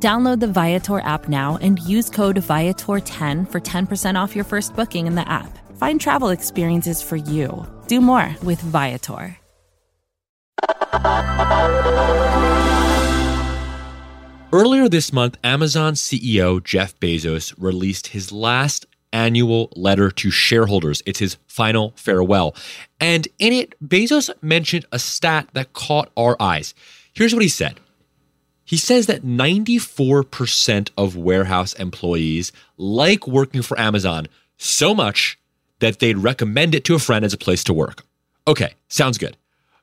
Download the Viator app now and use code Viator10 for 10% off your first booking in the app. Find travel experiences for you. Do more with Viator. Earlier this month, Amazon CEO Jeff Bezos released his last annual letter to shareholders. It's his final farewell. And in it, Bezos mentioned a stat that caught our eyes. Here's what he said He says that 94% of warehouse employees like working for Amazon so much that they'd recommend it to a friend as a place to work. Okay, sounds good.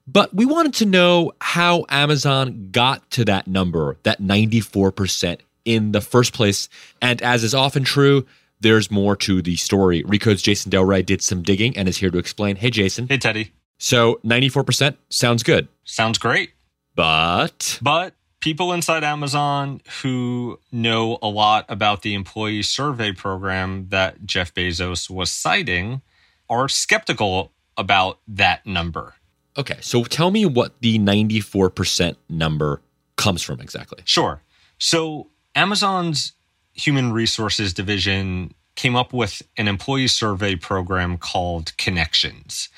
But we wanted to know how Amazon got to that number, that 94% in the first place. And as is often true, there's more to the story. Recode's Jason Del Rey did some digging and is here to explain. Hey, Jason. Hey, Teddy. So 94% sounds good. Sounds great. But. But people inside Amazon who know a lot about the employee survey program that Jeff Bezos was citing are skeptical about that number. Okay, so tell me what the 94% number comes from exactly. Sure. So, Amazon's human resources division came up with an employee survey program called Connections.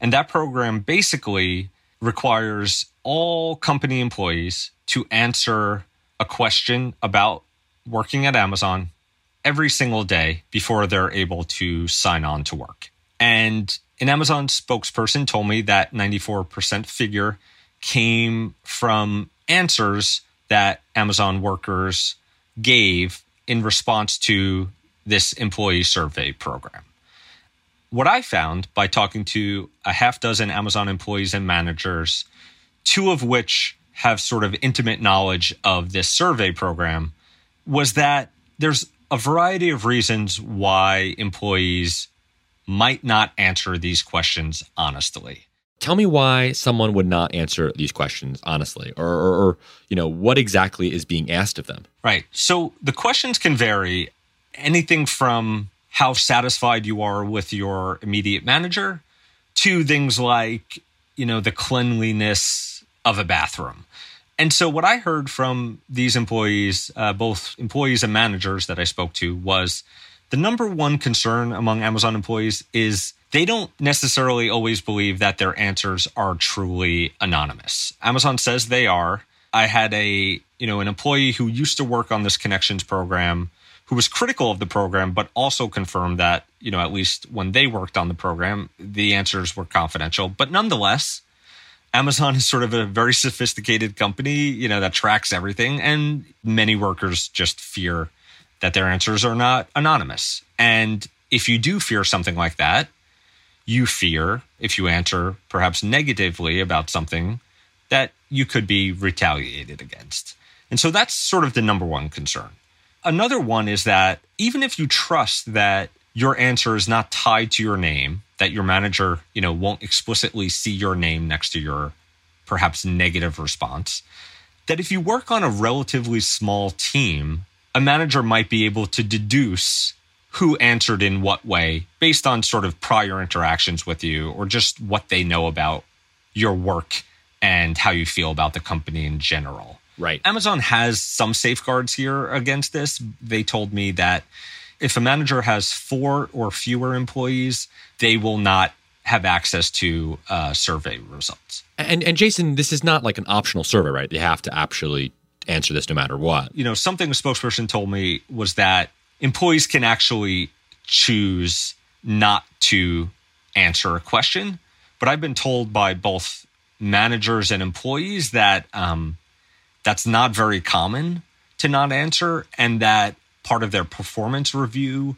And that program basically requires all company employees to answer a question about working at Amazon every single day before they're able to sign on to work. And an Amazon spokesperson told me that 94% figure came from answers that Amazon workers gave in response to this employee survey program. What I found by talking to a half dozen Amazon employees and managers, two of which have sort of intimate knowledge of this survey program, was that there's a variety of reasons why employees might not answer these questions honestly. Tell me why someone would not answer these questions honestly, or, or, or, you know, what exactly is being asked of them. Right. So the questions can vary anything from how satisfied you are with your immediate manager to things like, you know, the cleanliness of a bathroom. And so what I heard from these employees, uh, both employees and managers that I spoke to, was the number one concern among Amazon employees is they don't necessarily always believe that their answers are truly anonymous. Amazon says they are. I had a, you know, an employee who used to work on this connections program who was critical of the program but also confirmed that, you know, at least when they worked on the program, the answers were confidential. But nonetheless, Amazon is sort of a very sophisticated company, you know, that tracks everything and many workers just fear that their answers are not anonymous. And if you do fear something like that, you fear if you answer perhaps negatively about something that you could be retaliated against. And so that's sort of the number one concern. Another one is that even if you trust that your answer is not tied to your name, that your manager, you know, won't explicitly see your name next to your perhaps negative response, that if you work on a relatively small team, a manager might be able to deduce who answered in what way based on sort of prior interactions with you or just what they know about your work and how you feel about the company in general. Right. Amazon has some safeguards here against this. They told me that if a manager has four or fewer employees, they will not have access to uh, survey results. And and Jason, this is not like an optional survey, right? They have to actually answer this no matter what. You know, something a spokesperson told me was that employees can actually choose not to answer a question. But I've been told by both managers and employees that um, that's not very common to not answer, and that part of their performance review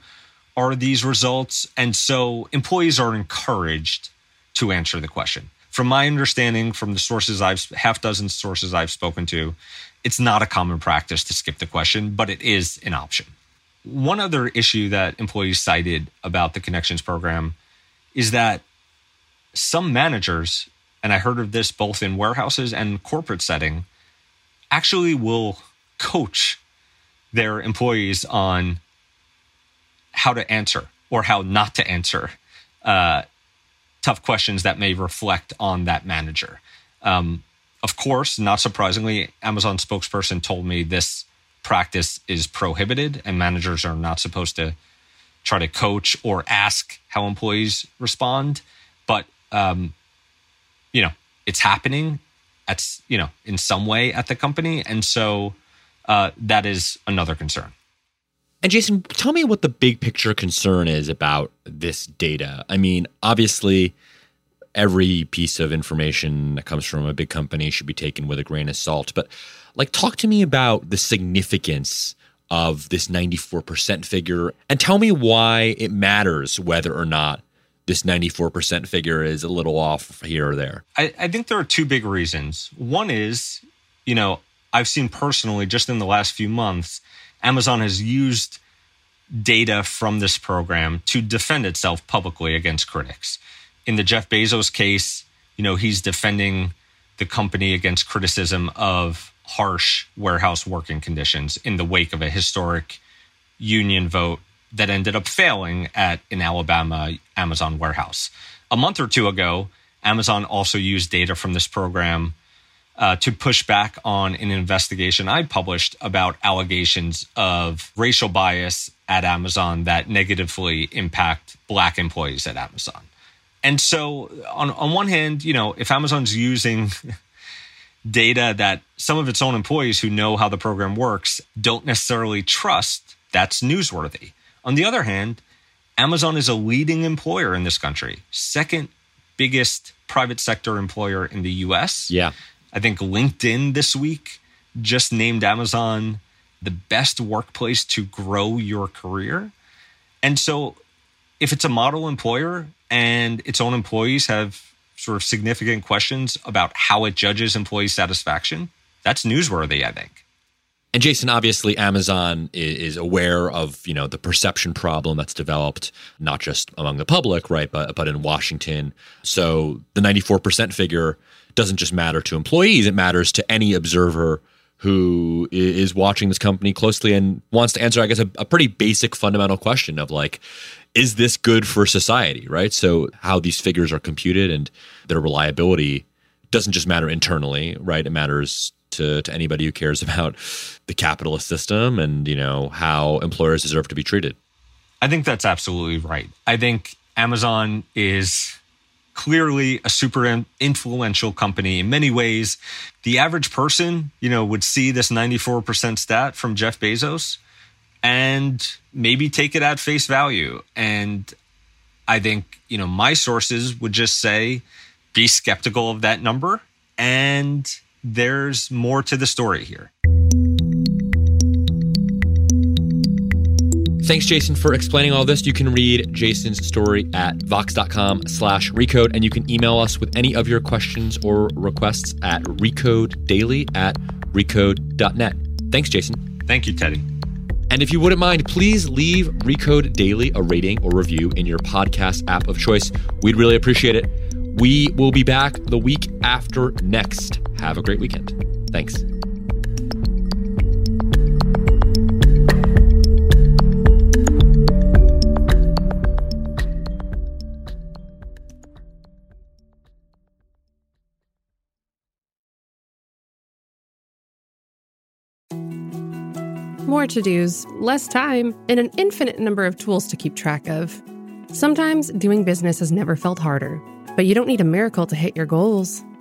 are these results. And so employees are encouraged to answer the question. From my understanding, from the sources I've half dozen sources I've spoken to, it's not a common practice to skip the question, but it is an option. one other issue that employees cited about the Connections program is that some managers, and I heard of this both in warehouses and corporate setting, actually will coach their employees on how to answer or how not to answer uh, tough questions that may reflect on that manager. Um, of course, not surprisingly, Amazon spokesperson told me this practice is prohibited and managers are not supposed to try to coach or ask how employees respond. But, um, you know, it's happening at, you know, in some way at the company. And so uh, that is another concern. And Jason, tell me what the big picture concern is about this data. I mean, obviously, every piece of information that comes from a big company should be taken with a grain of salt. But, like, talk to me about the significance of this 94% figure and tell me why it matters whether or not this 94% figure is a little off here or there. I, I think there are two big reasons. One is, you know, I've seen personally just in the last few months Amazon has used data from this program to defend itself publicly against critics. In the Jeff Bezos case, you know, he's defending the company against criticism of harsh warehouse working conditions in the wake of a historic union vote that ended up failing at an Alabama Amazon warehouse. A month or two ago, Amazon also used data from this program uh, to push back on an investigation I published about allegations of racial bias at Amazon that negatively impact Black employees at Amazon. And so, on, on one hand, you know, if Amazon's using data that some of its own employees who know how the program works don't necessarily trust, that's newsworthy. On the other hand, Amazon is a leading employer in this country, second biggest private sector employer in the US. Yeah. I think LinkedIn this week just named Amazon the best workplace to grow your career. And so, if it's a model employer and its own employees have sort of significant questions about how it judges employee satisfaction, that's newsworthy, I think. And Jason, obviously, Amazon is aware of you know the perception problem that's developed not just among the public, right, but but in Washington. So the ninety four percent figure doesn't just matter to employees, it matters to any observer who is watching this company closely and wants to answer, I guess, a, a, pretty basic fundamental question of like, is this good for society, right? So, how these figures are computed and their reliability doesn't just matter internally, right? It matters to, to anybody who cares about the capitalist system and, you know, how employers deserve to be treated. I think that's absolutely right. I think Amazon is clearly a super influential company in many ways. The average person, you know, would see this 94% stat from Jeff Bezos and maybe take it at face value. And I think, you know, my sources would just say be skeptical of that number and there's more to the story here. Thanks, Jason, for explaining all this. You can read Jason's story at vox.com slash recode, and you can email us with any of your questions or requests at recodedaily at recode.net. Thanks, Jason. Thank you, Teddy. And if you wouldn't mind, please leave Recode Daily a rating or review in your podcast app of choice. We'd really appreciate it. We will be back the week after next. Have a great weekend. Thanks. More to dos, less time, and an infinite number of tools to keep track of. Sometimes doing business has never felt harder, but you don't need a miracle to hit your goals.